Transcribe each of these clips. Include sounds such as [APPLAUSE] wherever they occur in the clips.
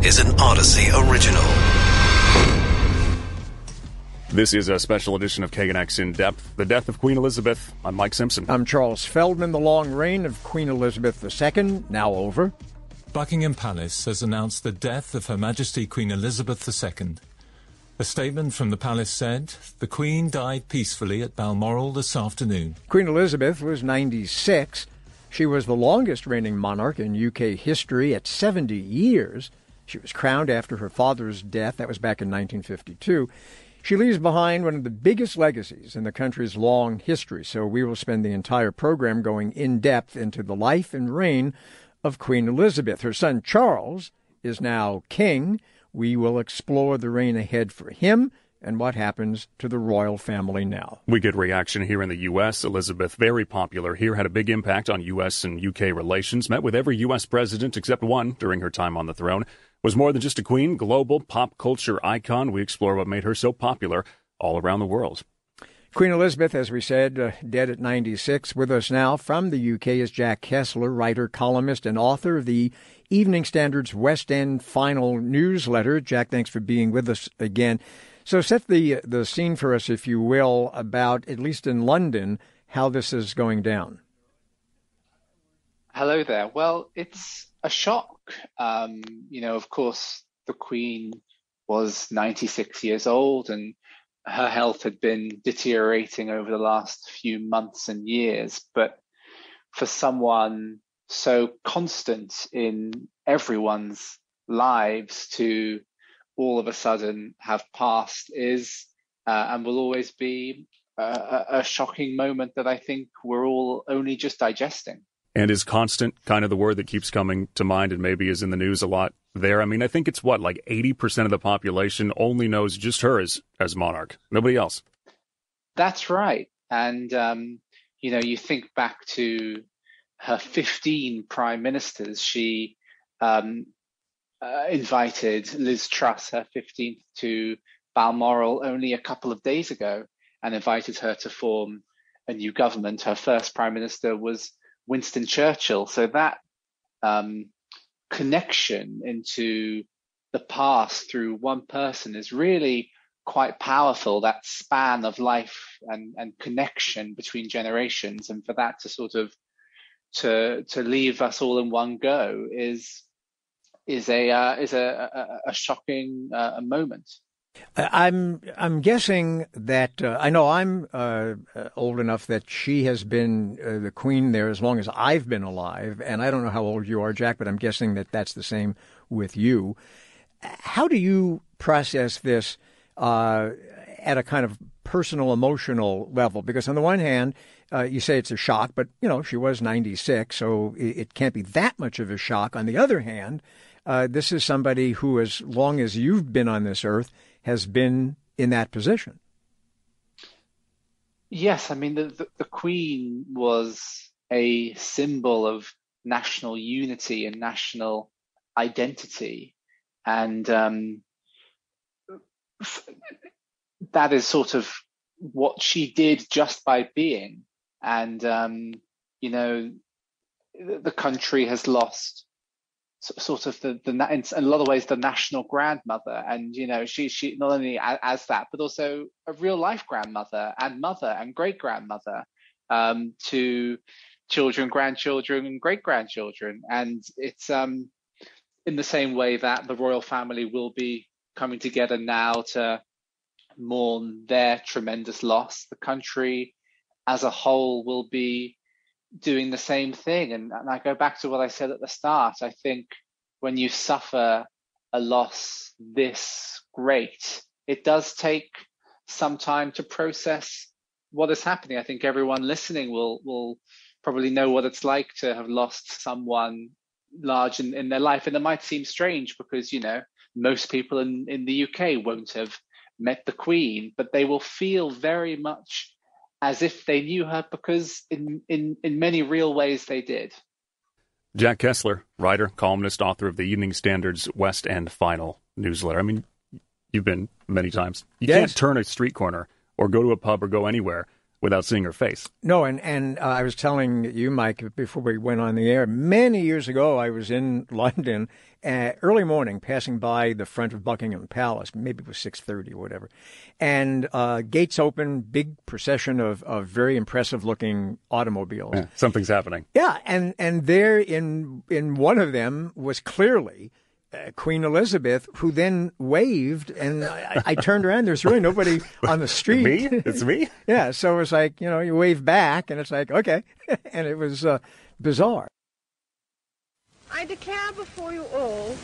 This is an Audacy original. This is a special edition of KNX In Depth, The Death of Queen Elizabeth. I'm Mike Simpson. I'm Charles Feldman. The long reign of Queen Elizabeth II, now over. Buckingham Palace has announced the death of Her Majesty Queen Elizabeth II. A statement from the palace said the Queen died peacefully at Balmoral this afternoon. Queen Elizabeth was 96. She was the longest reigning monarch in UK history at 70 years. She was crowned after her father's death. That was back in 1952. She leaves behind one of the biggest legacies in the country's long history, so we will spend the entire program going in depth into the life and reign of Queen Elizabeth. Her son Charles is now king. We will explore the reign ahead for him and what happens to the royal family now. We get reaction here in the U.S. Elizabeth, very popular here, had a big impact on U.S. and U.K. relations, met with every U.S. president except one during her time on the throne was more than just a queen, global pop culture icon. We explore what made her so popular all around the world. Queen Elizabeth, as we said, uh, dead at 96. With us now from the UK is Jack Kessler, writer, columnist, and author of the Evening Standard's West End Final newsletter. Jack, thanks for being with us again. So, set the the scene for us, if you will, about at least in London how this is going down. Hello there. Well, it's a shock. Um, you know, of course, the Queen was 96 years old and her health had been deteriorating over the last few months and years. But for someone so constant in everyone's lives to all of a sudden have passed is uh, and will always be a, a shocking moment that I think we're all only just digesting and is constant kind of the word that keeps coming to mind and maybe is in the news a lot there. I mean, I think it's what, like 80% of the population only knows just her as, as monarch, nobody else. That's right. And, um, you know, you think back to her 15 prime ministers. She um, uh, invited Liz Truss, her 15th, to Balmoral only a couple of days ago and invited her to form a new government. Her first prime minister was Winston Churchill. So that um, connection into the past through one person is really quite powerful. That span of life and, and connection between generations, and for that to sort of to to leave us all in one go is is a uh, is a, a, a shocking uh, moment. I'm I'm guessing that uh, I know I'm uh, uh, old enough that she has been uh, the queen there as long as I've been alive, and I don't know how old you are, Jack, but I'm guessing that that's the same with you. How do you process this uh, at a kind of personal, emotional level? Because on the one hand, uh, you say it's a shock, but you know she was 96, so it, it can't be that much of a shock. On the other hand, this is somebody who, as long as you've been on this earth has been in that position. Yes, I mean the, the, the Queen was a symbol of national unity and national identity, and um, that is sort of what she did just by being. And um, you know, the country has lost sort of the, the in a lot of ways the national grandmother. And you know she she not only as that but also a real life grandmother and mother and great grandmother um, to children grandchildren and great grandchildren and it's um in the same way that the royal family will be coming together now to mourn their tremendous loss. The country as a whole will be doing the same thing. And, and I go back to what I said at the start. I think when you suffer a loss this great, it does take some time to process what is happening. I think everyone listening will will probably know what it's like to have lost someone large in, in their life. And it might seem strange because, you know, most people in, in the UK won't have met the Queen, but they will feel very much as if they knew her because in, in, in many real ways they did. Jack Kessler, writer, columnist, author of the Evening Standard's West End Final newsletter. I mean, you've been many times. You yes. can't turn a street corner or go to a pub or go anywhere without seeing her face. No, and and uh, I was telling you, Mike, before we went on the air, many years ago, I was in [LAUGHS] London, uh, early morning, passing by the front of Buckingham Palace. Maybe it was six thirty or whatever, and uh, gates open, big procession of, of very impressive looking automobiles. Yeah, something's happening. Yeah, and and there in in one of them was clearly uh, Queen Elizabeth, who then waved, and I, I turned around. There's really nobody [LAUGHS] on the street. me? It's me? [LAUGHS] yeah. So it was like you know you wave back, and it's like okay, [LAUGHS] and it was uh, bizarre. I declare before you all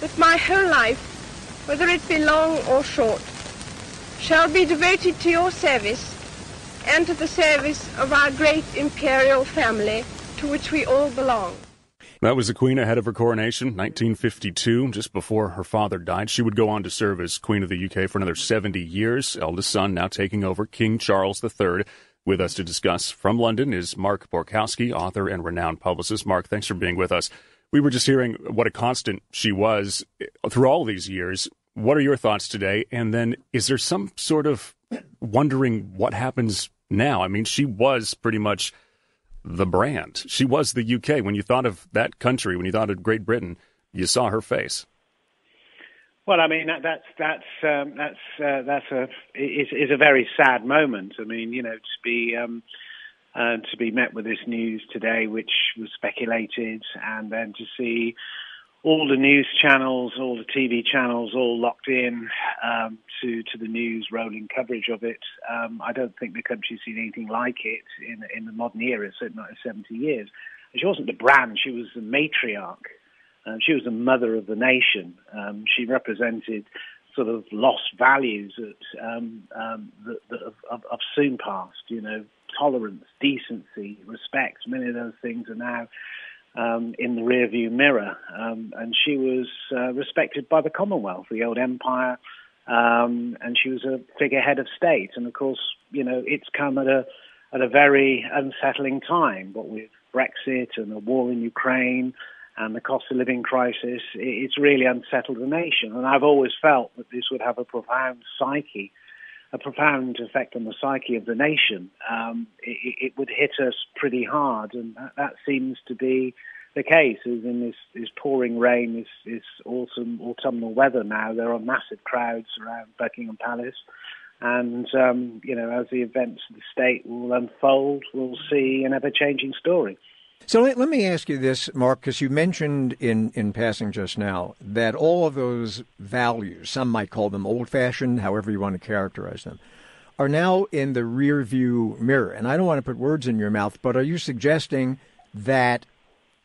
that my whole life, whether it be long or short, shall be devoted to your service and to the service of our great imperial family to which we all belong. That was the Queen ahead of her coronation, 1952, just before her father died. She would go on to serve as Queen of the UK for another 70 years. Eldest son now taking over, King Charles III. With us to discuss from London is Mark Borkowski, author and renowned publicist. Mark, thanks for being with us. We were just hearing what a constant she was through all these years. What are your thoughts today? And then is there some sort of wondering what happens now? I mean, she was pretty much the brand. She was the UK. When you thought of that country, when you thought of Great Britain, you saw her face. Well, I mean that, that's that's um, that's uh, that's a is, is a very sad moment. I mean, you know, to be um, uh, to be met with this news today, which was speculated, and then to see all the news channels, all the TV channels, all locked in um, to to the news, rolling coverage of it. Um, I don't think the country's seen anything like it in in the modern era, certainly not in 70 years. she wasn't the brand; she was the matriarch. Um, she was the mother of the nation. Um, she represented sort of lost values that, um, um, that, that have, soon passed. You know, tolerance, decency, respect. Many of those things are now um, in the rearview mirror. Um, and she was uh, respected by the Commonwealth, the old empire, um, and she was a figurehead of state. And of course, you know, it's come at a at a very unsettling time. But with Brexit and the war in Ukraine and the cost of living crisis, it's really unsettled the nation. And I've always felt that this would have a profound psyche a profound effect on the psyche of the nation, um, it, it, would hit us pretty hard, and that, that, seems to be the case. As in this, this pouring rain, this, this autumn autumnal weather now, there are massive crowds around Buckingham Palace, and um, you know, as the events of the state will unfold, we'll see an ever-changing story. So let, let me ask you this, Mark, because you mentioned in, in passing just now that all of those values, some might call them old fashioned, however you want to characterize them, are now in the rear view mirror. And I don't want to put words in your mouth, but are you suggesting that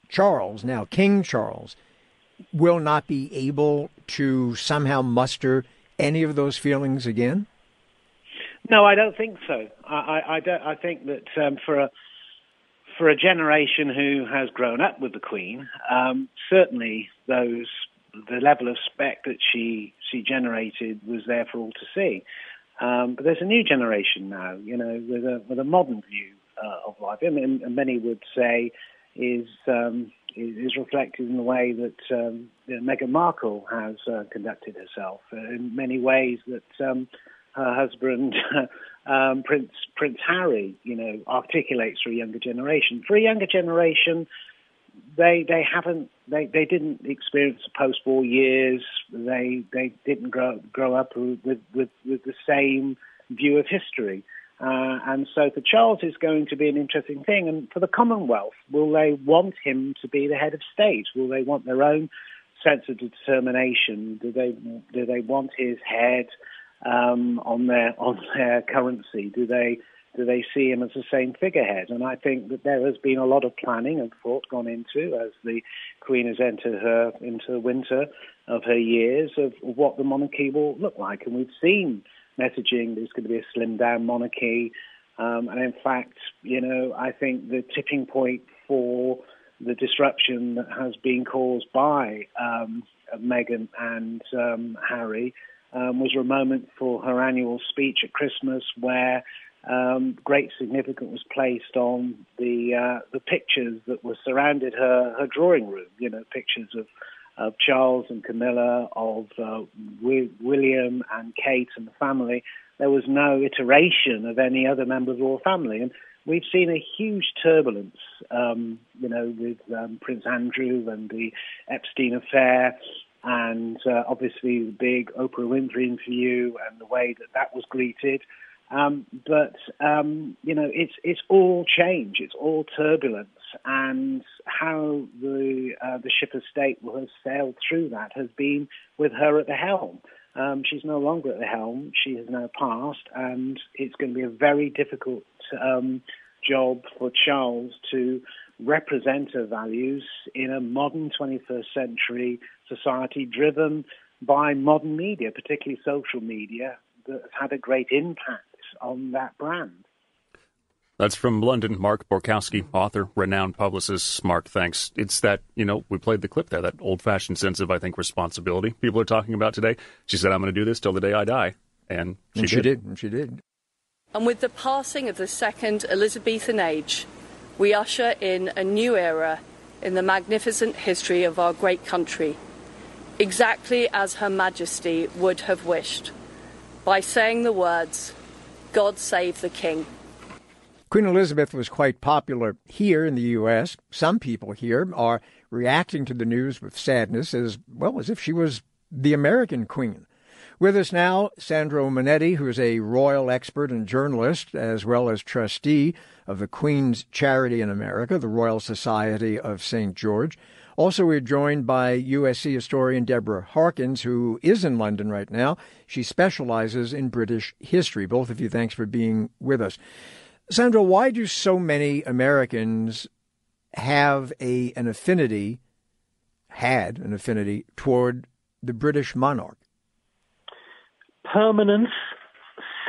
Charles, now King Charles, will not be able to somehow muster any of those feelings again? No, I don't think so. I, I, I don't. I think that um, for a for a generation who has grown up with the Queen, um, certainly those the level of spec that she she generated was there for all to see. Um, but there's a new generation now, you know, with a with a modern view uh, of life, mean, and many would say is um, is, reflected in the way that um, Meghan Markle has uh, conducted herself. Uh, in many ways, that um, her husband [LAUGHS] um, Prince Prince Harry, you know, articulates for a younger generation. For a younger generation, they they haven't they, they didn't experience the post-war years. They they didn't grow grow up with with with the same view of history. Uh, and so for Charles, it's going to be an interesting thing. And for the Commonwealth, will they want him to be the head of state? Will they want their own sense of determination? Do they do they want his head? Um, on their [LAUGHS] on their currency? Do they do they see him as the same figurehead? And I think that there has been a lot of planning and thought gone into as the Queen has entered her into the winter of her years of what the monarchy will look like. And we've seen messaging there's going to be a slim down monarchy. Um, and in fact, you know, I think the tipping point for the disruption that has been caused by um, Meghan and um, Harry um, was a moment for her annual speech at Christmas where um, great significance was placed on the uh, the pictures that were surrounded her her drawing room. You know, pictures of of Charles and Camilla, of uh, William and Kate and the family, there was no iteration of any other member of the royal family. And we've seen a huge turbulence, um, you know, with um, Prince Andrew and the Epstein affair, and uh, obviously the big Oprah Winfrey interview and the way that that was greeted. Um, but um, you know, it's it's all change, it's all turbulence, and how the uh, the ship of state will have sailed through that has been with her at the helm. Um, she's no longer at the helm; she has now passed, and it's going to be a very difficult um, job for Charles to represent her values in a modern 21st century society driven by modern media, particularly social media, that has had a great impact on that brand. That's from London, Mark Borkowski, author, renowned publicist. Mark, thanks. It's that, you know, we played the clip there, that old fashioned sense of, I think, responsibility people are talking about today. She said, I'm going to do this till the day I die. And she, and she did. did. And she did. And with the passing of the second Elizabethan age, we usher in a new era in the magnificent history of our great country, exactly as Her Majesty would have wished, by saying the words, God save the King. Queen Elizabeth was quite popular here in the U.S. Some people here are reacting to the news with sadness as well as if she was the American queen. With us now, Sandro Monetti, who is a royal expert and journalist, as well as trustee of the Queen's Charity in America, the Royal Society of St. George. Also, we're joined by USC historian Deborah Harkness, who is in London right now. She specializes in British history. Both of you, thanks for being with us. Sandra, why do so many Americans have a an affinity, had an affinity toward the British monarch? Permanence,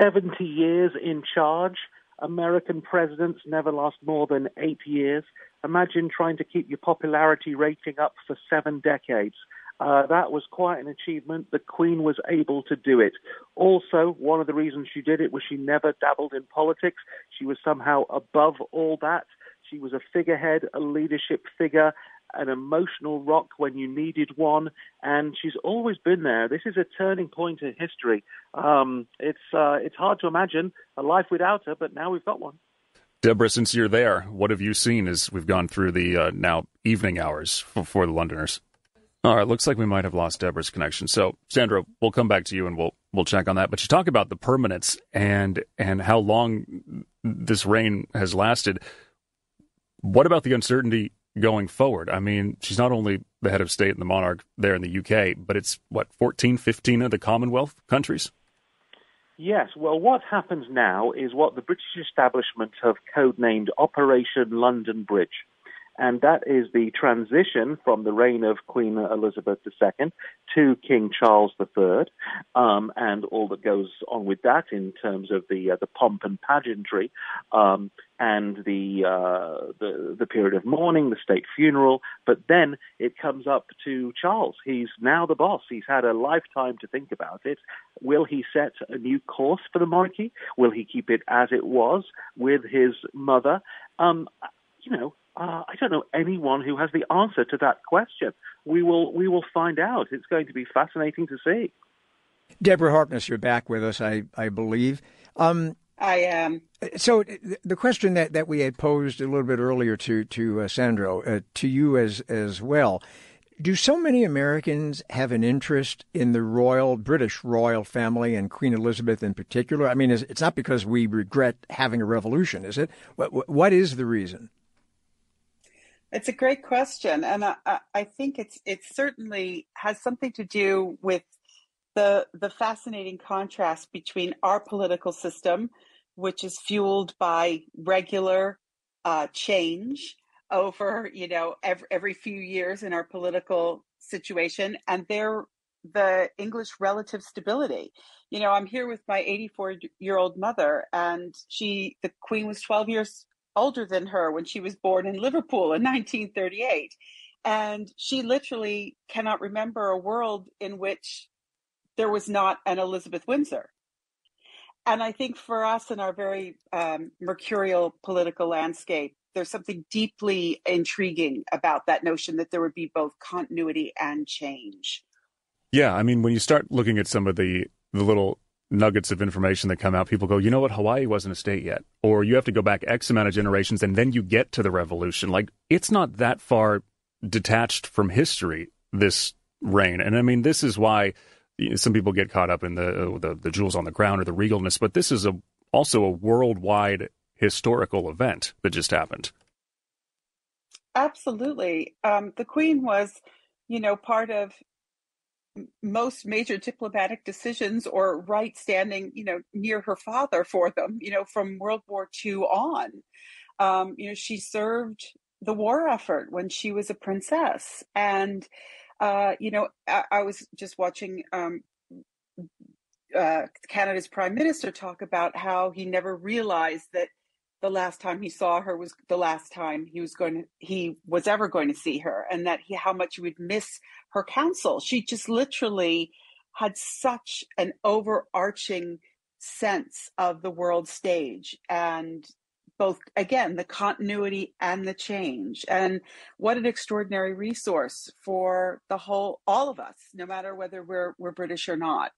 70 years in charge. American presidents never last more than eight years. Imagine trying to keep your popularity rating up for seven decades. Uh, that was quite an achievement. The Queen was able to do it. Also, one of the reasons she did it was she never dabbled in politics. She was somehow above all that. She was a figurehead, a leadership figure, an emotional rock when you needed one, and she's always been there. This is a turning point in history. Um, it's uh, it's hard to imagine a life without her, but now we've got one. Deborah, since you're there, what have you seen as we've gone through the uh, now evening hours for, for the Londoners? All right, looks like we might have lost Deborah's connection. So, Sandra, we'll come back to you and we'll we'll check on that. But you talk about the permanence and and how long this reign has lasted. What about the uncertainty going forward? I mean, she's not only the head of state and the monarch there in the UK, but it's what 14, 15 of the Commonwealth countries. Yes, well, what happens now is what the British establishment have codenamed Operation London Bridge and that is the transition from the reign of Queen Elizabeth II to King Charles III, um, and all that goes on with that in terms of the uh, the pomp and pageantry, um, and the, uh, the the period of mourning, the state funeral. But then it comes up to Charles. He's now the boss. He's had a lifetime to think about it. Will he set a new course for the monarchy? Will he keep it as it was with his mother? Um, you know, uh, I don't know anyone who has the answer to that question. We will we will find out. It's going to be fascinating to see. Deborah Harkness, you're back with us, I I believe. Um, I am. So the question that, that we had posed a little bit earlier to to uh, Sandro, uh, to you as as well. Do so many Americans have an interest in the royal British royal family and Queen Elizabeth in particular? I mean, it's not because we regret having a revolution, is it? What, what is the reason? It's a great question, and I, I think it's it certainly has something to do with the the fascinating contrast between our political system, which is fueled by regular uh, change over you know every, every few years in our political situation, and their the English relative stability. You know, I'm here with my 84 year old mother, and she the Queen was 12 years older than her when she was born in Liverpool in 1938. And she literally cannot remember a world in which there was not an Elizabeth Windsor. And I think for us in our very um, mercurial political landscape, there's something deeply intriguing about that notion that there would be both continuity and change. Yeah, I mean, when you start looking at some of the the little nuggets of information that come out, people go, you know what, Hawaii wasn't a state yet. Or you have to go back X amount of generations and then you get to the revolution. Like, it's not that far detached from history, this reign. And I mean, this is why some people get caught up in the, uh, the, the jewels on the crown or the regalness, but this is a also a worldwide historical event that just happened. Absolutely. Um, the Queen was, you know, part of most major diplomatic decisions or right standing, you know, near her father for them, you know, from World War II on. Um, you know, she served the war effort when she was a princess. And, uh, you know, I, I, was just watching um, uh, Canada's prime minister talk about how he never realized that the last time he saw her was the last time he was going to he was ever going to see her and that he how much he would miss her counsel. She just literally had such an overarching sense of the world stage and both again the continuity and the change. And what an extraordinary resource for the whole all of us no matter whether we're we're british or not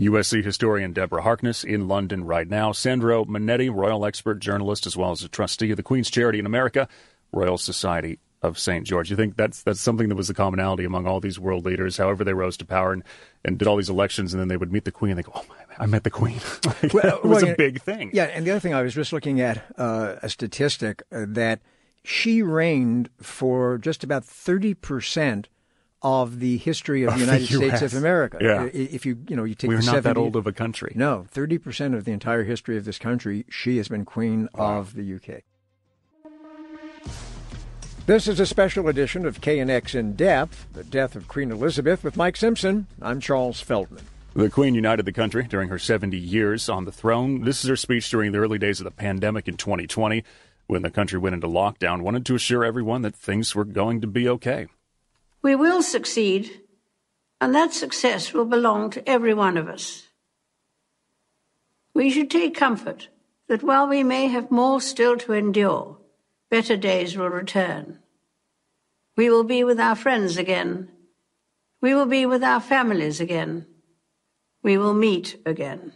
USC historian Deborah Harkness in London right now. Sandro Monetti, royal expert journalist, as well as a trustee of the Queen's Charity in America, Royal Society of St. George. You think that's that's something that was the commonality among all these world leaders, however they rose to power and, and did all these elections, and then they would meet the Queen and they go, oh, my, I met the Queen. [LAUGHS] like, well, it was well, a big thing. Yeah, and the other thing, I was just looking at uh, a statistic uh, that she reigned for just about 30% of the history of the United States of America. Yeah. If you you know you take we're not 70, that old of a country. No, thirty percent of the entire history of this country, she has been queen wow. of the UK. This is a special edition of KNX in Depth, the death of Queen Elizabeth with Mike Simpson. I'm Charles Feldman. The Queen united the country during her 70 years on the throne. This is her speech during the early days of the pandemic in 2020 when the country went into lockdown, wanted to assure everyone that things were going to be okay. We will succeed, and that success will belong to every one of us. We should take comfort that while we may have more still to endure, better days will return. We will be with our friends again. We will be with our families again. We will meet again.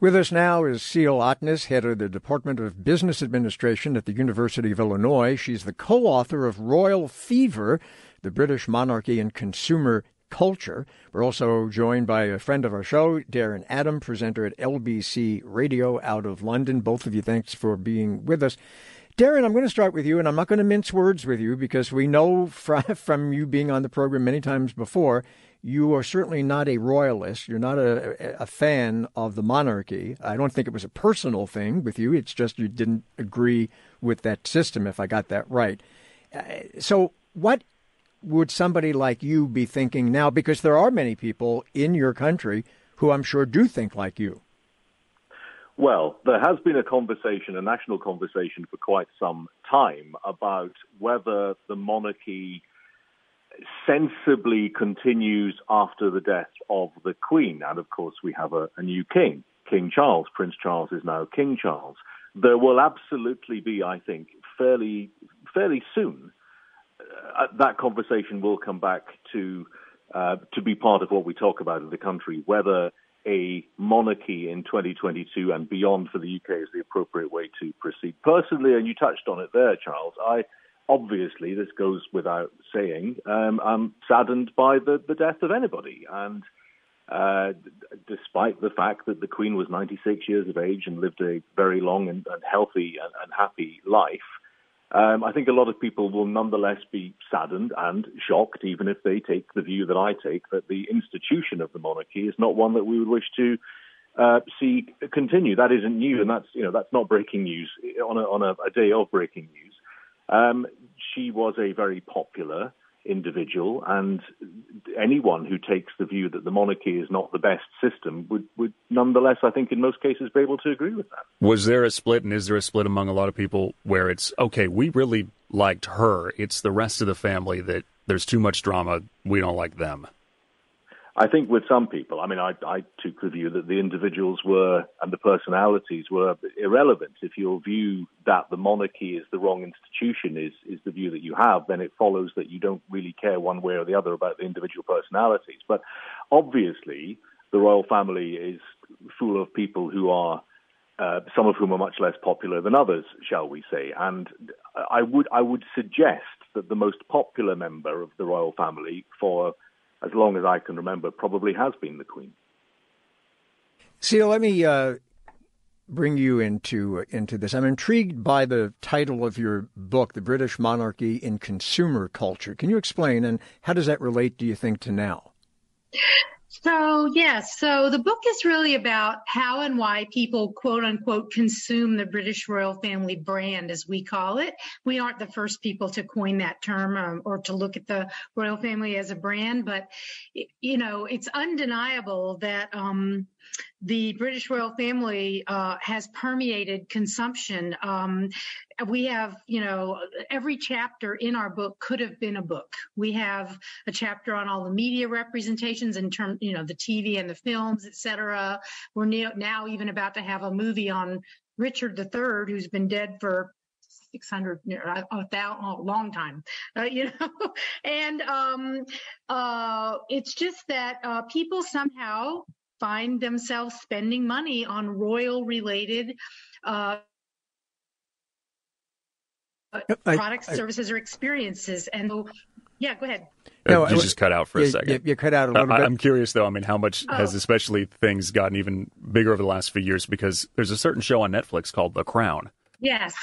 With us now is Cele Otnes, head of the Department of Business Administration at the University of Illinois. She's the co author of Royal Fever the British monarchy and consumer culture. We're also joined by a friend of our show, Darren Adam, presenter at LBC Radio out of London. Both of you, thanks for being with us. Darren, I'm going to start with you, and I'm not going to mince words with you because we know from, [LAUGHS] from you being on the program many times before, you are certainly not a royalist. You're not a, a fan of the monarchy. I don't think it was a personal thing with you. It's just you didn't agree with that system, if I got that right. Uh, so, what would somebody like you be thinking now? Because there are many people in your country who I'm sure do think like you. Well, there has been a conversation, a national conversation for quite some time about whether the monarchy sensibly continues after the death of the Queen. And of course, we have a, a new king, King Charles. Prince Charles is now King Charles. There will absolutely be, I think, fairly fairly soon that conversation will come back to uh, to be part of what we talk about in the country, whether a monarchy in 2022 and beyond for the UK is the appropriate way to proceed. Personally, and you touched on it there, Charles, I obviously, this goes without saying, um, I'm saddened by the, the death of anybody. And uh, despite the fact that the Queen was 96 years of age and lived a very long and, and healthy and, and happy life, um, I think a lot of people will nonetheless be saddened and shocked, even if they take the view that I take, that the institution of the monarchy is not one that we would wish to uh, see continue. That isn't new, and that's you know that's not breaking news on a, on a, a day of breaking news. Um, she was a very popular individual, and anyone who takes the view that the monarchy is not the best system would, would nonetheless, I think, in most cases, be able to agree with that. Was there a split, and is there a split among a lot of people where it's okay, we really liked her, it's the rest of the family that there's too much drama, we don't like them? I think with some people, I mean, I, I took the view that the individuals were and the personalities were irrelevant. If your view that the monarchy is the wrong institution is, is the view that you have, then it follows that you don't really care one way or the other about the individual personalities. But obviously, the royal family is full of people who are uh, some of whom are much less popular than others, shall we say? And I would I would suggest that the most popular member of the royal family for as long as I can remember probably has been the Queen. Cele, let me uh, bring you into into this. I'm intrigued by the title of your book, "The British Monarchy in Consumer Culture." Can you explain, and how does that relate, do you think, to now? So, yes. So the book is really about how and why people quote unquote consume the British royal family brand, as we call it. We aren't the first people to coin that term um, or to look at the royal family as a brand, but, you know, it's undeniable that, um, the British royal family uh, has permeated consumption. Um, we have, you know, every chapter in our book could have been a book. We have a chapter on all the media representations in terms, you know, the TV and the films, et cetera. We're now even about to have a movie on Richard III, who's been dead for 600 a, a long time [LAUGHS] uh, you know and um, uh, it's just that uh, people somehow find themselves spending money on royal related uh, I, products, I, services, or experiences. And so, yeah, go ahead. No, you just cut out for a second. You, you, cut out a little I, bit. I'm curious though. I mean, how much oh. has especially things gotten even bigger over the last few years? Because there's a certain show on Netflix called The Crown. Yes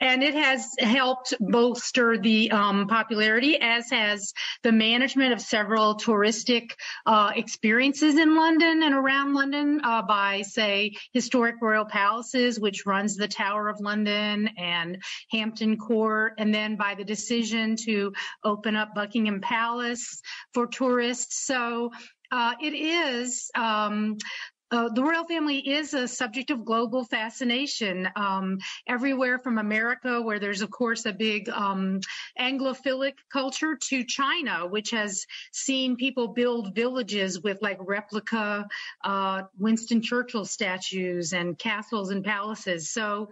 and it has helped bolster the um, popularity, as has the management of several touristic uh, experiences in London and around London uh, by, say, Historic Royal Palaces, which runs the Tower of London and Hampton Court, and then by the decision to open up Buckingham Palace for tourists. So uh, it is um, uh, the royal family is a subject of global fascination um, everywhere from America, where there's, of course, a big um, Anglophilic culture, to China, which has seen people build villages with like replica uh, Winston Churchill statues and castles and palaces. So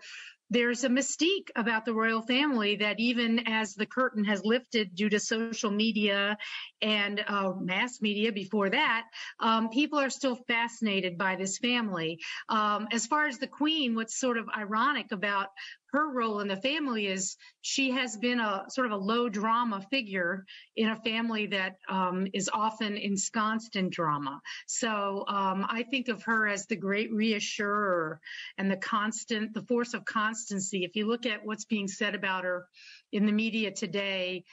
there's a mystique about the royal family that even as the curtain has lifted due to social media and uh, mass media before that, um, people are still fascinated by this family. Um, as far as the queen, what's sort of ironic about her role in the family is she has been a sort of a low drama figure in a family that um, is often ensconced in drama. So um, I think of her as the great reassurer and the constant, the force of constancy. If you look at what's being said about her in the media today,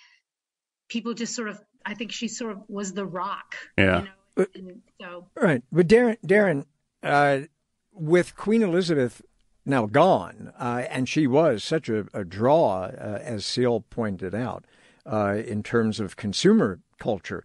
people just sort of, I think she sort of was the rock. Yeah. You know? and so. Right. But Darren, Darren, uh, with Queen Elizabeth now gone, uh, and she was such a, a draw, uh, as Cele pointed out, uh, in terms of consumer culture.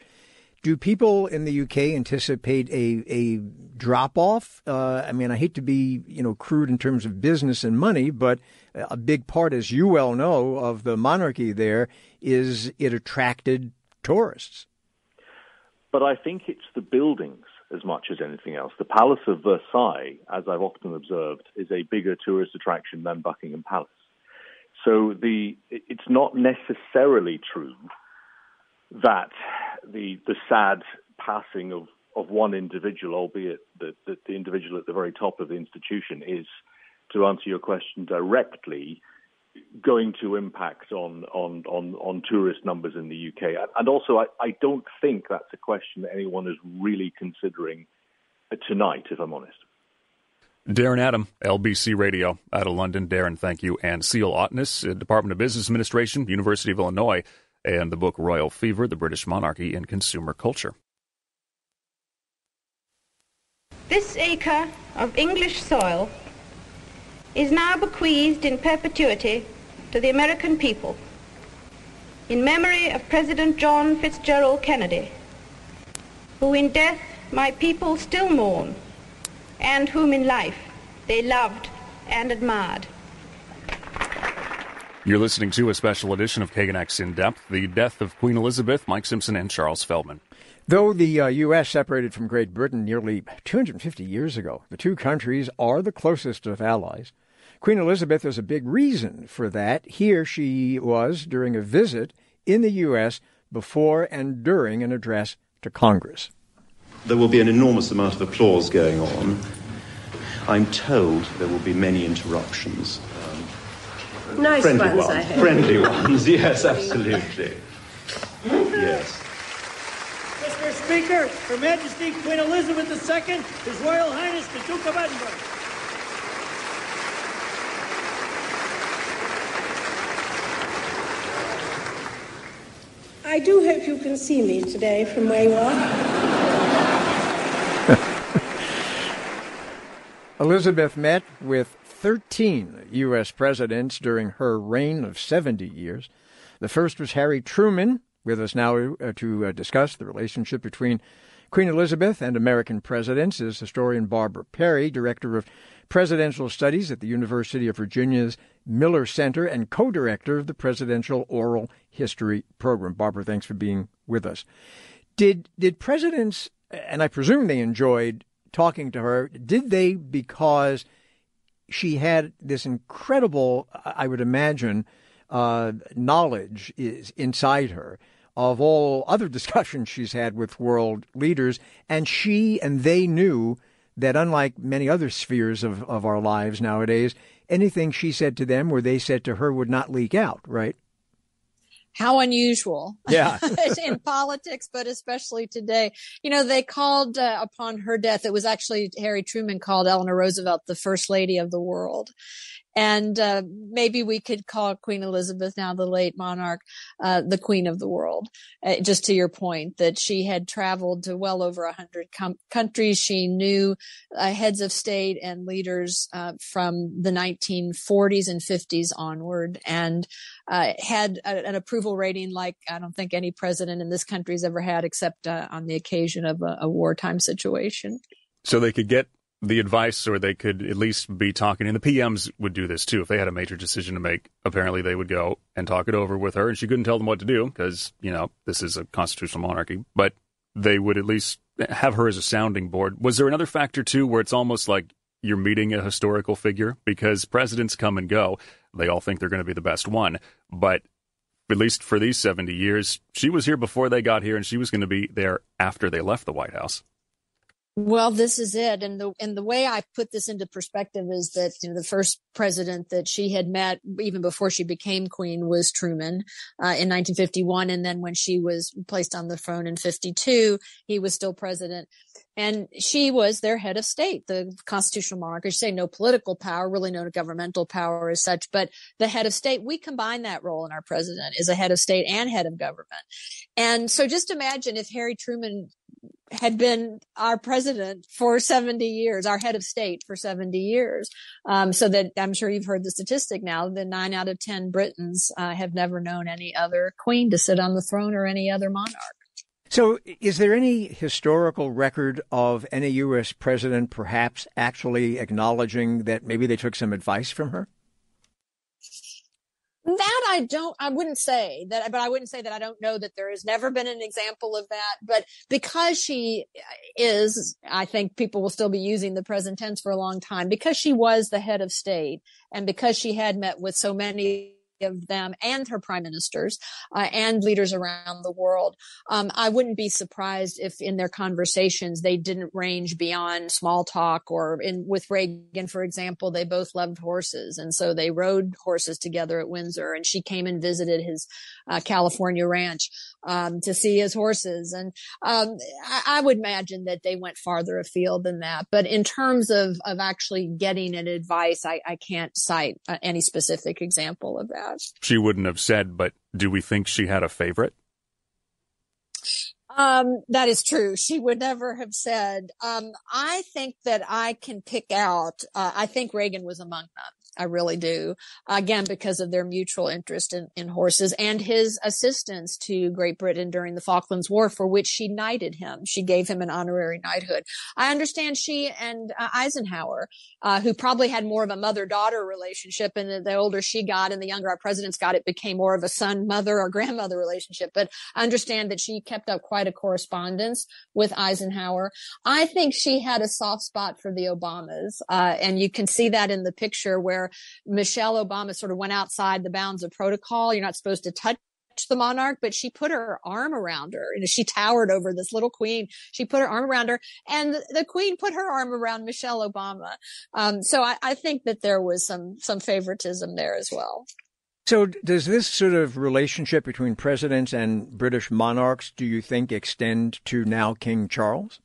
Do people in the UK anticipate a a drop off? Uh, I mean, I hate to be you know crude in terms of business and money, but a big part, as you well know, of the monarchy there is it attracted tourists. But I think it's the buildings as much as anything else. The Palace of Versailles, as I've often observed, is a bigger tourist attraction than Buckingham Palace. So the it's not necessarily true that the the sad passing of, of one individual, albeit that the, the individual at the very top of the institution, is, to answer your question directly, going to impact on, on, on, on tourist numbers in the UK. And also, I, I don't think that's a question that anyone is really considering tonight, if I'm honest. Darren Adam, LBC Radio out of London. Darren, thank you. And Cele Otnes, uh, Department of Business Administration, University of Illinois, and the book Royal Fever, The British Monarchy and Consumer Culture. This acre of English soil is now bequeathed in perpetuity to the American people in memory of President John Fitzgerald Kennedy, who in death my people still mourn and whom in life they loved and admired. You're listening to a special edition of KNX In Depth, the death of Queen Elizabeth, Mike Simpson, and Charles Feldman. Though the uh, U.S. separated from Great Britain nearly 250 years ago, the two countries are the closest of allies. Queen Elizabeth is a big reason for that. Here she was during a visit in the U.S. before and during an address to Congress. there will be an enormous amount of applause going on. I'm told there will be many interruptions. Um, nice friendly ones, ones, I hope. friendly ones. [LAUGHS] Yes, absolutely. Yes. Mr. Speaker, Her Majesty Queen Elizabeth II, His Royal Highness the Duke of Edinburgh. I do hope you can see me today from where you are. [LAUGHS] Elizabeth met with 13 U.S. presidents during her reign of 70 years. The first was Harry Truman, with us now uh, to uh, discuss the relationship between Queen Elizabeth and American presidents is historian Barbara Perry, director of presidential studies at the University of Virginia's Miller Center and co-director of the Presidential Oral History Program. Barbara, thanks for being with us. Did did presidents, and I presume they enjoyed talking to her, did they because she had this incredible, I would imagine, uh, knowledge is inside her of all other [LAUGHS] discussions she's had with world leaders, and she and they knew that unlike many other spheres of, of our lives nowadays, anything she said to them or they said to her would not leak out, right? How unusual. Yeah. [LAUGHS] in politics, but especially today. You know, they called uh, upon her death. It was actually Harry Truman called Eleanor Roosevelt the first lady of the world. And uh, maybe we could call Queen Elizabeth, now the late monarch, uh, the queen of the world. Uh, just to your point, that she had traveled to well over a hundred com- countries. She knew uh, heads of state and leaders uh, from the 1940s and 50s onward, and uh, had a, an approval rating like I don't think any president in this country has ever had, except on the occasion of a, a wartime situation. So they could get the advice, or they could at least be talking. And the PMs would do this too. If they had a major decision to make, apparently they would go and talk it over with her, and she couldn't tell them what to do because you know this is a constitutional monarchy. But they would at least have her as a sounding board. Was there another factor too, where it's almost like you're meeting a historical figure because presidents come and go. They all think they're going to be the best one, but at least for these 70 years, she was here before they got here, and she was going to be there after they left the White House. Well, this is it. And the, and the way I put this into perspective is that, you know, the first president that she had met even before she became queen was Truman, uh, in 1951. And then when she was placed on the throne in 52, he was still president. And she was their head of state, the constitutional monarch. I say no political power, really no governmental power as such, but the head of state. We combine that role in our president is a head of state and head of government. And so just imagine if Harry Truman had been our president for 70 years, our head of state for 70 years. Um, so that I'm sure you've heard the statistic now that nine out of 10 Britons uh, have never known any other queen to sit on the throne or any other monarch. So, is there any historical record of any U.S. president perhaps actually acknowledging that maybe they took some advice from her? That I don't, I wouldn't say that, but I wouldn't say that I don't know that there has never been an example of that. But because she uh, is, I think people will still be using the present tense for a long time because she was the head of state and because she had met with so many of them and her prime ministers uh, and leaders around the world. Um, I wouldn't be surprised if in their conversations they didn't range beyond small talk or in with Reagan, for example, they both loved horses. And so they rode horses together at Windsor and she came and visited his uh, California ranch um, to see his horses. And um, I, I, would imagine that they went farther afield than that. But in terms of, of actually getting an advice, I, I can't cite uh, any specific example of that. She wouldn't have said, but do we think she had a favorite? Um, that is true. She would never have said. Um, I think that I can pick out. Uh, I think Reagan was among them. I really do. Again, because of their mutual interest in, in horses and his assistance to Great Britain during the Falklands War, for which she knighted him. She gave him an honorary knighthood. I understand she and uh, Eisenhower, uh, who probably had more of a mother-daughter relationship, and the older she got and the younger our presidents got, it became more of a son-mother or [LAUGHS] grandmother relationship. But I understand that she kept up quite a correspondence with Eisenhower. I think she had a soft spot for the Obamas, uh, and you can see that in the picture where where Michelle Obama sort of went outside the bounds of protocol. You're not supposed to touch the monarch, but she put her arm around her and she towered over this little queen. She put her arm around her and the queen put her arm around Michelle Obama. Um, so I, I think that there was some, some favoritism there as well. So, does this sort of relationship between presidents and British monarchs, do you think, extend to now King Charles?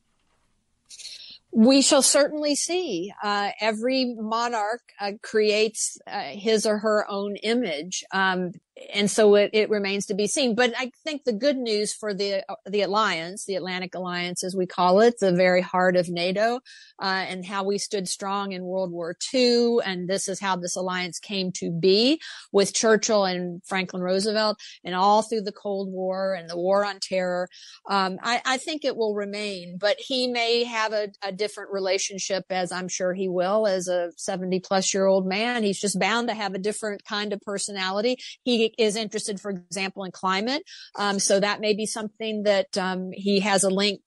We shall certainly see. Uh, every monarch uh, creates uh, his or her own image. Um, and so it, it, remains to be seen. But I think the good news for the the alliance, the Atlantic Alliance, as we call it, the very heart of NATO, uh, and how we stood strong in World War II, and this is how this alliance came to be with Churchill and Franklin Roosevelt, and all through the Cold War and the War on Terror. Um, I, I, think it will remain, but he may have a, a different relationship, as I'm sure he will, as a 70 plus year old man. He's just bound to have a different kind of personality. He is interested, for example, in climate. Um, so that may be something that um, he has a link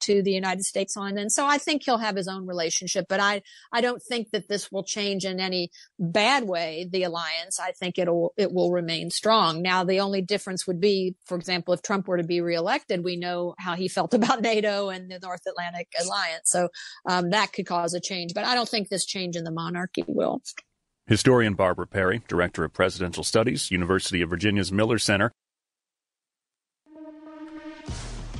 to the United States on. And so I think he'll have his own relationship, but I, I don't think that this will change in any bad way, the alliance. I think it'll, it will remain strong. Now, the only difference would be, for example, if Trump were to be reelected, we know how he felt [LAUGHS] about NATO and the North Atlantic Alliance. So, um, that could cause a change, but I don't think this change in the monarchy will. Historian Barbara Perry, Director of Presidential Studies, University of Virginia's Miller Center.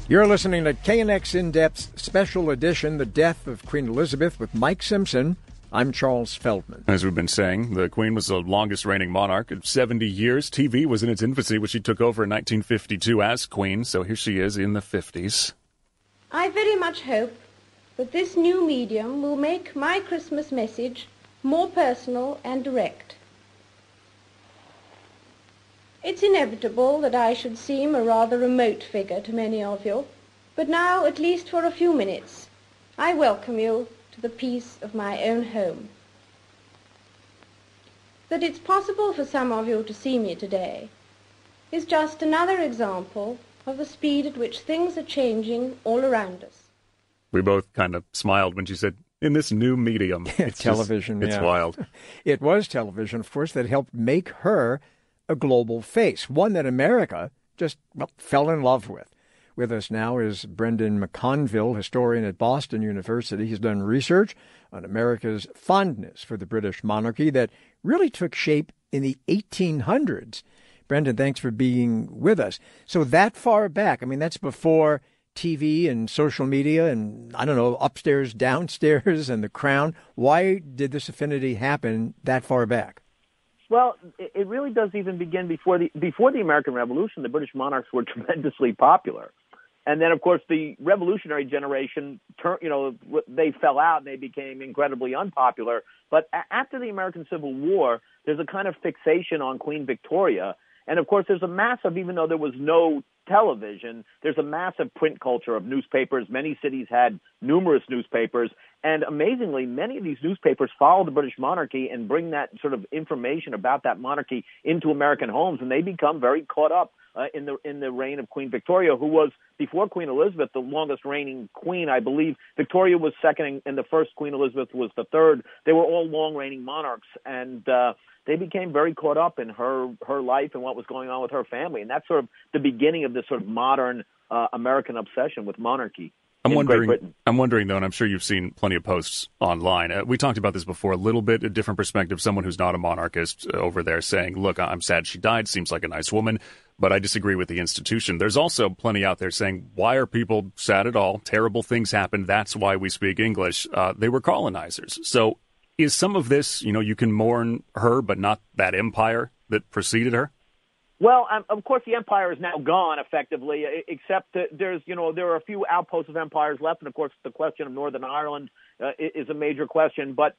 You're listening to KNX In Depth Special Edition The Death of Queen Elizabeth with Mike Simpson. I'm Charles Feldman. As we've been saying, the Queen was the longest reigning monarch of 70 years. TV was in its infancy when she took over in 1952 as Queen, so here she is in the 50s. I very much hope that this new medium will make my Christmas message more personal and direct. It's inevitable that I should seem a rather remote figure to many of you, but now, at least for a few minutes, I welcome you to the peace of my own home. That it's possible for some of you to see me today is just another example of the speed at which things are changing all around us. We both kind of smiled when she said, in this new medium. [LAUGHS] It's television. Just, it's yeah. wild. [LAUGHS] It was television, of course, that helped make her a global face, one that America just well, fell in love with. With us now is Brendan McConville, historian at Boston University. He's done research on America's fondness for the British monarchy that really took shape in the 1800s. Brendan, thanks for being with us. So, that far back, I mean, that's before TV and social media and I don't know upstairs, [LAUGHS] downstairs, and the crown. Why did this affinity happen that far back? Well, it really does even begin before the before the American Revolution. The British monarchs were [LAUGHS] tremendously popular, and then of course the Revolutionary generation, you know, they fell out and they became incredibly unpopular. But after the American Civil War, there's a kind of fixation on Queen Victoria. And of course, there's a massive, even though there was no television, there's a massive print culture of newspapers. Many cities had numerous newspapers. And amazingly, many of these newspapers follow the British monarchy and bring that sort of information about that monarchy into American homes. And they become very caught up uh, in the in the reign of Queen Victoria, who was before Queen Elizabeth the longest reigning queen, I believe. Victoria was second, and the first Queen Elizabeth was the third. They were all long reigning monarchs, and uh, they became very caught up in her her life and what was going on with her family, and that's sort of the beginning of this sort of modern uh, American obsession with monarchy. I'm wondering. I'm wondering though, and I'm sure you've seen plenty of posts online. Uh, we talked about this before, a little bit, a different perspective. Someone who's not a monarchist uh, over there saying, "Look, I'm sad she died. Seems like a nice woman, but I disagree with the institution." There's also plenty out there saying, "Why are people sad at all? Terrible things happened. That's why we speak English. Uh, they were colonizers." So, is some of this, you know, you can mourn her, but not that empire that preceded her? Well, um, of course, the empire is now gone effectively, except that there's, you know, there are a few outposts of empires left, and of course, the question of Northern Ireland uh, is a major question. But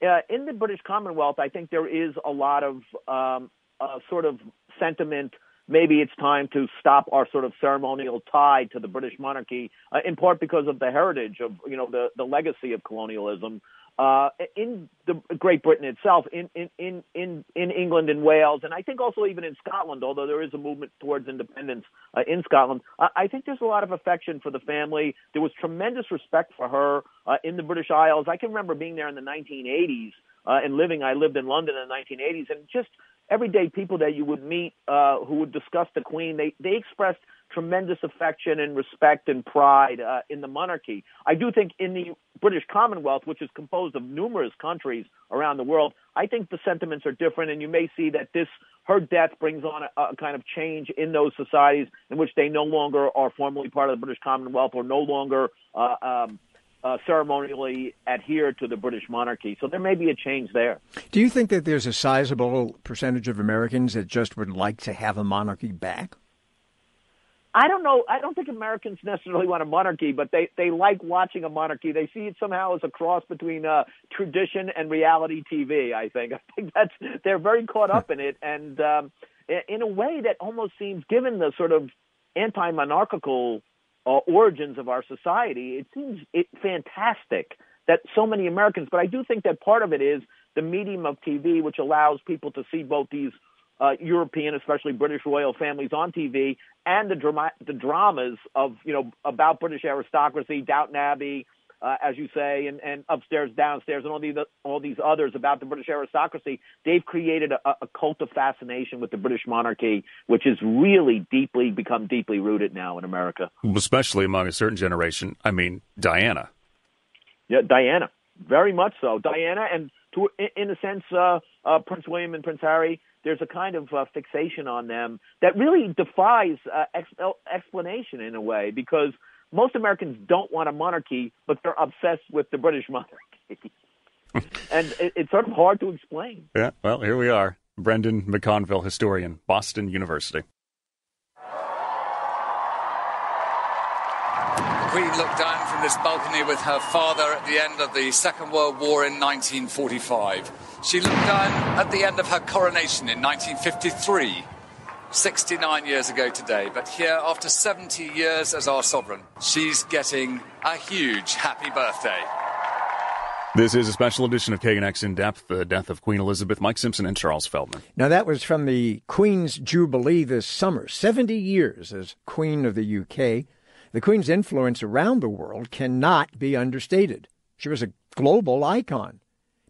uh, in the British Commonwealth, I think there is a lot of um, uh, sort of sentiment. Maybe it's time to stop our sort of ceremonial tie to the British monarchy, uh, in part because of the heritage of, you know, the, the legacy of colonialism uh, in the Great Britain itself, in, in, in, in, in England and Wales, and I think also even in Scotland, although there is a movement towards independence uh, in Scotland, uh, I think there's a lot of affection for the family. There was tremendous respect for her uh, in the British Isles. I can remember being there in the 1980s uh, and living. I lived in London in the 1980s, and just everyday people that you would meet uh, who would discuss the Queen, they they expressed tremendous affection and respect and pride uh, in the monarchy. I do think in the British Commonwealth, which is composed of numerous countries around the world, I think the sentiments are different, and you may see that this her death brings on a, a kind of change in those societies in which they no longer are formally part of the British Commonwealth or no longer. Uh, um, uh, ceremonially adhere to the British monarchy. So there may be a change there. Do you think that there's a sizable percentage of Americans that just would like to have a monarchy back? I don't know. I don't think Americans necessarily want a monarchy, but they they like watching a monarchy. They see it somehow as a cross between uh, tradition and reality TV. I think. [LAUGHS] I think that's they're very caught up in it, and um, in a way that almost seems, given the sort of anti-monarchical uh, origins of our society, it seems it fantastic that so many Americans. But I do think that part of it is the medium of TV, which allows people to see both these uh, European, especially British royal families on TV, and the drama, the dramas of you know about British aristocracy, Downton Abbey, uh, as you say, and, and upstairs, downstairs, and all these all these others about the British aristocracy. They've created a, a cult of fascination with the British monarchy, which has really deeply become deeply rooted now in America, especially among a certain generation. I mean, Diana. Yeah, Diana, very much so. Diana, and to in a sense, uh, uh, Prince William and Prince Harry there's a kind of uh, fixation on them that really defies uh, ex- explanation in a way because most Americans don't want a monarchy, but they're obsessed with the British [LAUGHS] monarchy. and it, it's sort of hard to explain. Yeah, well, here we are. Brendan McConville, historian, Boston University. The Queen looked down from this balcony with her father at the end of the Second World War in 1945. She looked down at the end of her coronation in 1953, 69 years ago today. But here, after 70 years as our sovereign, she's getting a huge happy birthday. This is a special edition of KNX In Depth, the death of Queen Elizabeth, Mike Simpson, and Charles Feldman. Now, that was from the Queen's Jubilee this summer, 70 years as Queen of the UK. The Queen's influence around the world cannot be understated. She was a global icon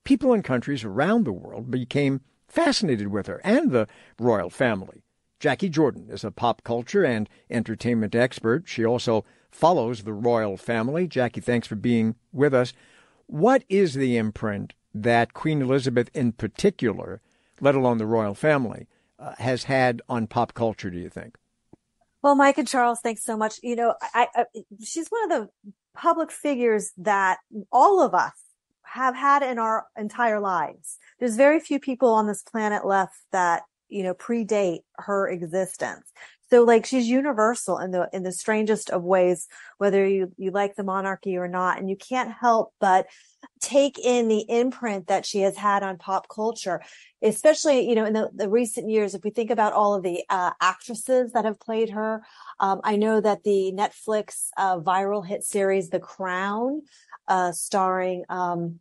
people in countries around the world became fascinated with her and the royal family. Jackie Jordan is a pop culture and entertainment expert. She also follows the royal family. Jackie, thanks for being with us. What is the imprint that Queen Elizabeth in particular, let alone the royal family, uh, has had on pop culture, do you think? Well, Mike and Charles, thanks so much. You know, I, I, she's one of the public figures that all of us have had in our entire lives. There's very few people on this planet left that, you know, predate her existence. So like she's universal in the in the strangest of ways, whether you you like the monarchy or not, and you can't help but take in the imprint that she has had on pop culture, especially you know in the, the recent years. If we think about all of the uh, actresses that have played her, um, I know that the Netflix uh, viral hit series The Crown, uh, starring um,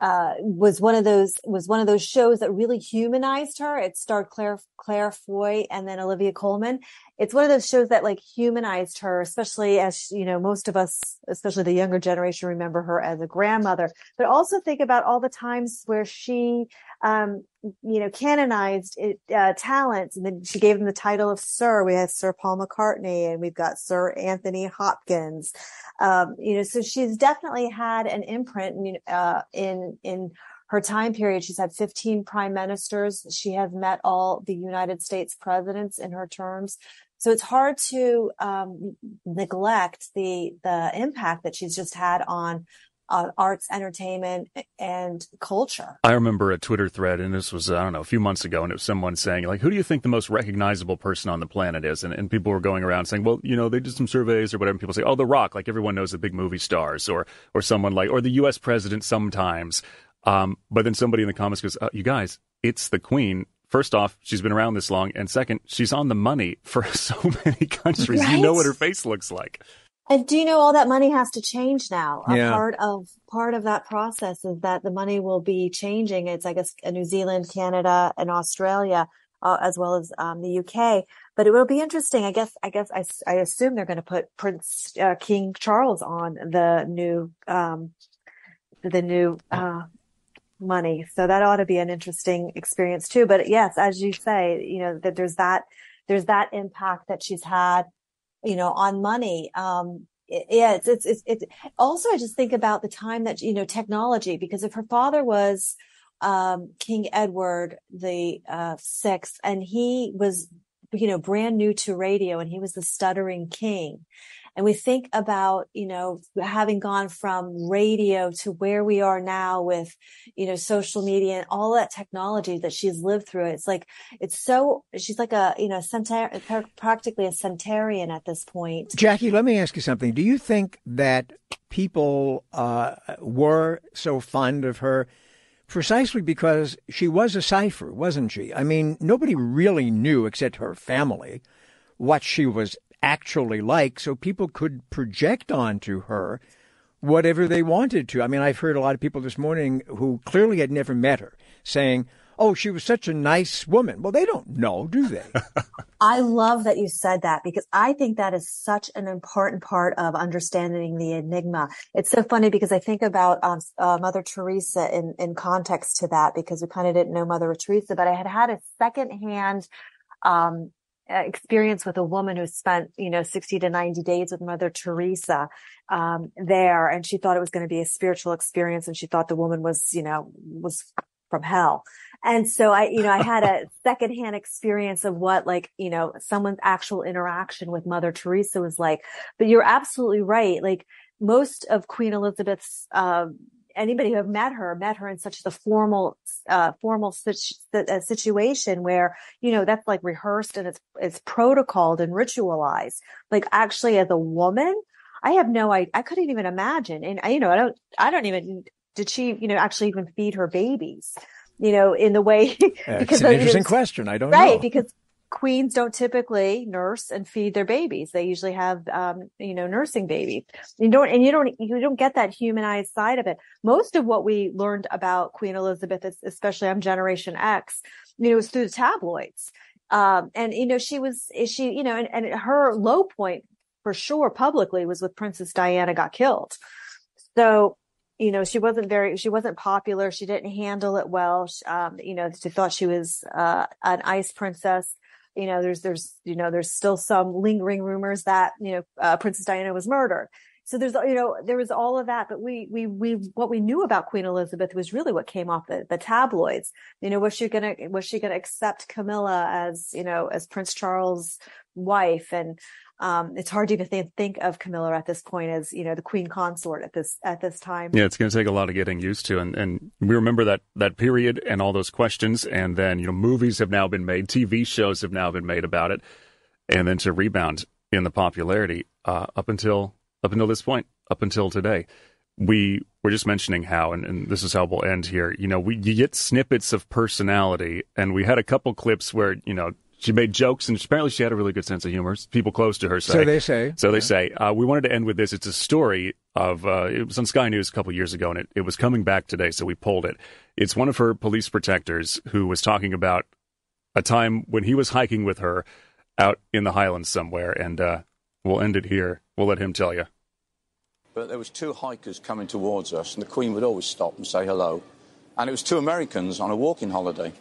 uh, was one of those was one of those shows that really humanized her. It starred Claire Claire Foy and then Olivia Colman. It's one of those shows that like humanized her, especially as you know most of us, especially the younger generation, remember her as a grandmother. But also think about all the times where she um, you know, canonized it, uh, talents. And then she gave him the title of Sir. We have Sir Paul McCartney and we've got Sir Anthony Hopkins. Um, you know, so she's definitely had an imprint, uh, in, in her time period. She's had 15 prime ministers. She has met all the United States presidents in her terms. So it's hard to um, neglect the the impact that she's just had on uh, arts, entertainment, and culture. I remember a Twitter thread, and this was, I don't know, a few months ago, and it was someone saying, like, who do you think the most recognizable person on the planet is? And, and people were going around saying, well, you know, they did some surveys or whatever. And people say, oh, The Rock, like everyone knows the big movie stars, or, or someone like, or the U.S. president sometimes. Um, but then somebody in the comments goes, uh, you guys, it's the Queen first off, she's been around this long, and second, she's on the money for [LAUGHS] so many countries. Right? You know what her face looks like. And do you know all that money has to change now? Yeah. A part of part of that process is that the money will be changing. It's I guess New Zealand, Canada, and Australia, uh, as well as um, the UK. But it will be interesting. I guess I guess I, I assume they're going to put Prince uh, King Charles on the new um, the new uh, money. So that ought to be an interesting experience too. But yes, as you say, you know, that there's that, there's that impact that she's had, you know, on money. Um, yeah, it's, it's, it's, it's, also, I just think about the time that, you know, technology, because if her father was, um, King Edward the, uh, sixth, and he was, you know, brand new to radio and he was the stuttering king and we think about, you know, having gone from radio to where we are now with, you know, social media and all that technology that she's lived through. It's like, it's so, she's like a, you know, centar- practically a centurion at this point. Jackie, let me ask you something. Do you think that people uh, were so fond of her precisely because she was a cipher, wasn't she? I mean, nobody really knew except her family what she was actually like so people could project onto her whatever they wanted to. I mean, I've heard a lot of people this morning who clearly had never met her saying, Oh, she was such a nice woman. Well, they don't know, do they? [LAUGHS] I love that you said that because I think that is such an important part of understanding the enigma. It's so funny because I think about um, uh, Mother Teresa in, in context to that because we kind of didn't know Mother Teresa, but I had had a secondhand um, experience with a woman who spent, you know, 60 to 90 days with Mother Teresa, um, there. And she thought it was going to be a spiritual experience. And she thought the woman was, you know, was from hell. And so I, you know, I had a [LAUGHS] secondhand experience of what like, you know, someone's actual interaction with Mother Teresa was like, but you're absolutely right. Like most of Queen Elizabeth's, um, anybody who have met her met her in such a formal uh, formal situ- uh, situation where you know that's like rehearsed and it's it's protocoled and ritualized. Like actually as a woman i have no i i couldn't even imagine. And I, you know i don't i don't even did she you know actually even feed her babies you know in the way [LAUGHS] because it's an interesting question. I don't right know. because queens don't typically nurse and feed their babies. They usually have, um, you know, nursing babies. You don't, and you don't, you don't get that humanized side of it. Most of what we learned about Queen Elizabeth, especially on Generation X, you know, was through the tabloids. Um, and you know, she was, she, you know, and, and her low point for sure publicly was with Princess Diana got killed. So, you know, she wasn't very, she wasn't popular. She didn't handle it well. Um, you know, she thought she was, uh, an ice princess you know, there's, there's, you know, there's still some lingering rumors that, you know, uh, Princess Diana was murdered. So there's, you know, there was all of that, but we, we, we, what we knew about Queen Elizabeth was really what came off the, the tabloids. You know, was she gonna, was she gonna accept Camilla as, you know, as Prince Charles' wife? And, um, it's hard to even think, think of Camilla at this point as you know the queen consort at this at this time. Yeah, it's going to take a lot of getting used to, and and we remember that that period and all those questions, and then you know movies have now been made, TV shows have now been made about it, and then to rebound in the popularity uh, up until up until this point, up until today. We were just mentioning how, and, and this is how we'll end here. You know, we you get snippets of personality, and we had a couple clips where you know she made jokes, and apparently she had a really good sense of humor. People close to her say. So they say. So they say. Uh, we wanted to end with this. It's a story of, uh, it was on Sky News a couple years ago, and it, it was coming back today, so we pulled it. It's one of her police protectors who was talking about a time when he was hiking with her out in the Highlands somewhere, and uh, we'll end it here. We'll let him tell you. But there was two hikers coming towards us, and the Queen would always stop and say hello. And it was two Americans on a walking holiday.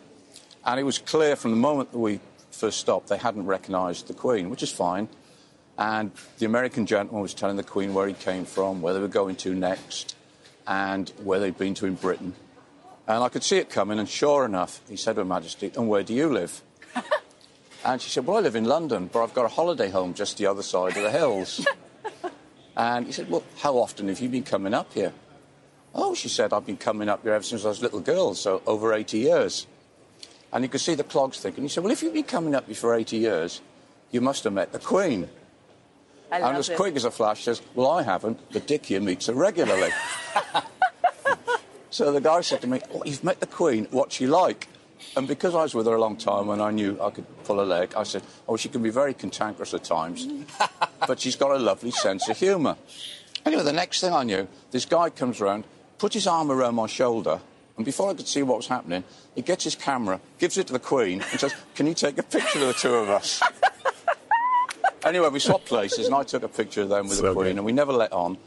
And it was clear from the moment that we first stop, they hadn't recognised the Queen, which is fine. And the American gentleman was telling the Queen where he came from, where they were going to next, and where they'd been to in Britain. And I could see it coming, and sure enough, he said to Her Majesty, And where do you live? [LAUGHS] and she said, Well, I live in London, but I've got a holiday home just the other side of the hills. [LAUGHS] and he said, Well, how often have you been coming up here? Oh, she said, I've been coming up here ever since I was a little girl, so over 80 years. And you could see the clogs thinking. He said, Well, if you've been coming up here for 80 years, you must have met the Queen. I and as it. quick as a flash says, Well, I haven't, but Dick here meets her regularly. [LAUGHS] so the guy said to me, oh, You've met the Queen, what's she like? And because I was with her a long time and I knew I could pull a leg, I said, Oh, she can be very cantankerous at times, [LAUGHS] but she's got a lovely sense of humour. Anyway, the next thing I knew, this guy comes round, puts his arm around my shoulder, and before I could see what was happening, he gets his camera, gives it to the Queen, and says, Can you take a picture of the two of us? [LAUGHS] anyway, we swapped places, and I took a picture of them with So the Queen, good. and we never let on.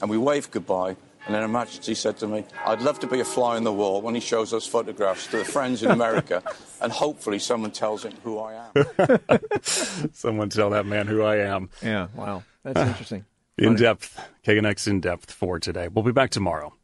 And we waved goodbye, And then Her Majesty said to me, I'd love to be a fly on the wall when he shows those photographs to the friends in America, [LAUGHS] and hopefully someone tells him who I am. [LAUGHS] Someone tell that man who I am. Yeah, wow. That's uh, interesting. In Funny. depth. KNX in depth for today. We'll be back tomorrow.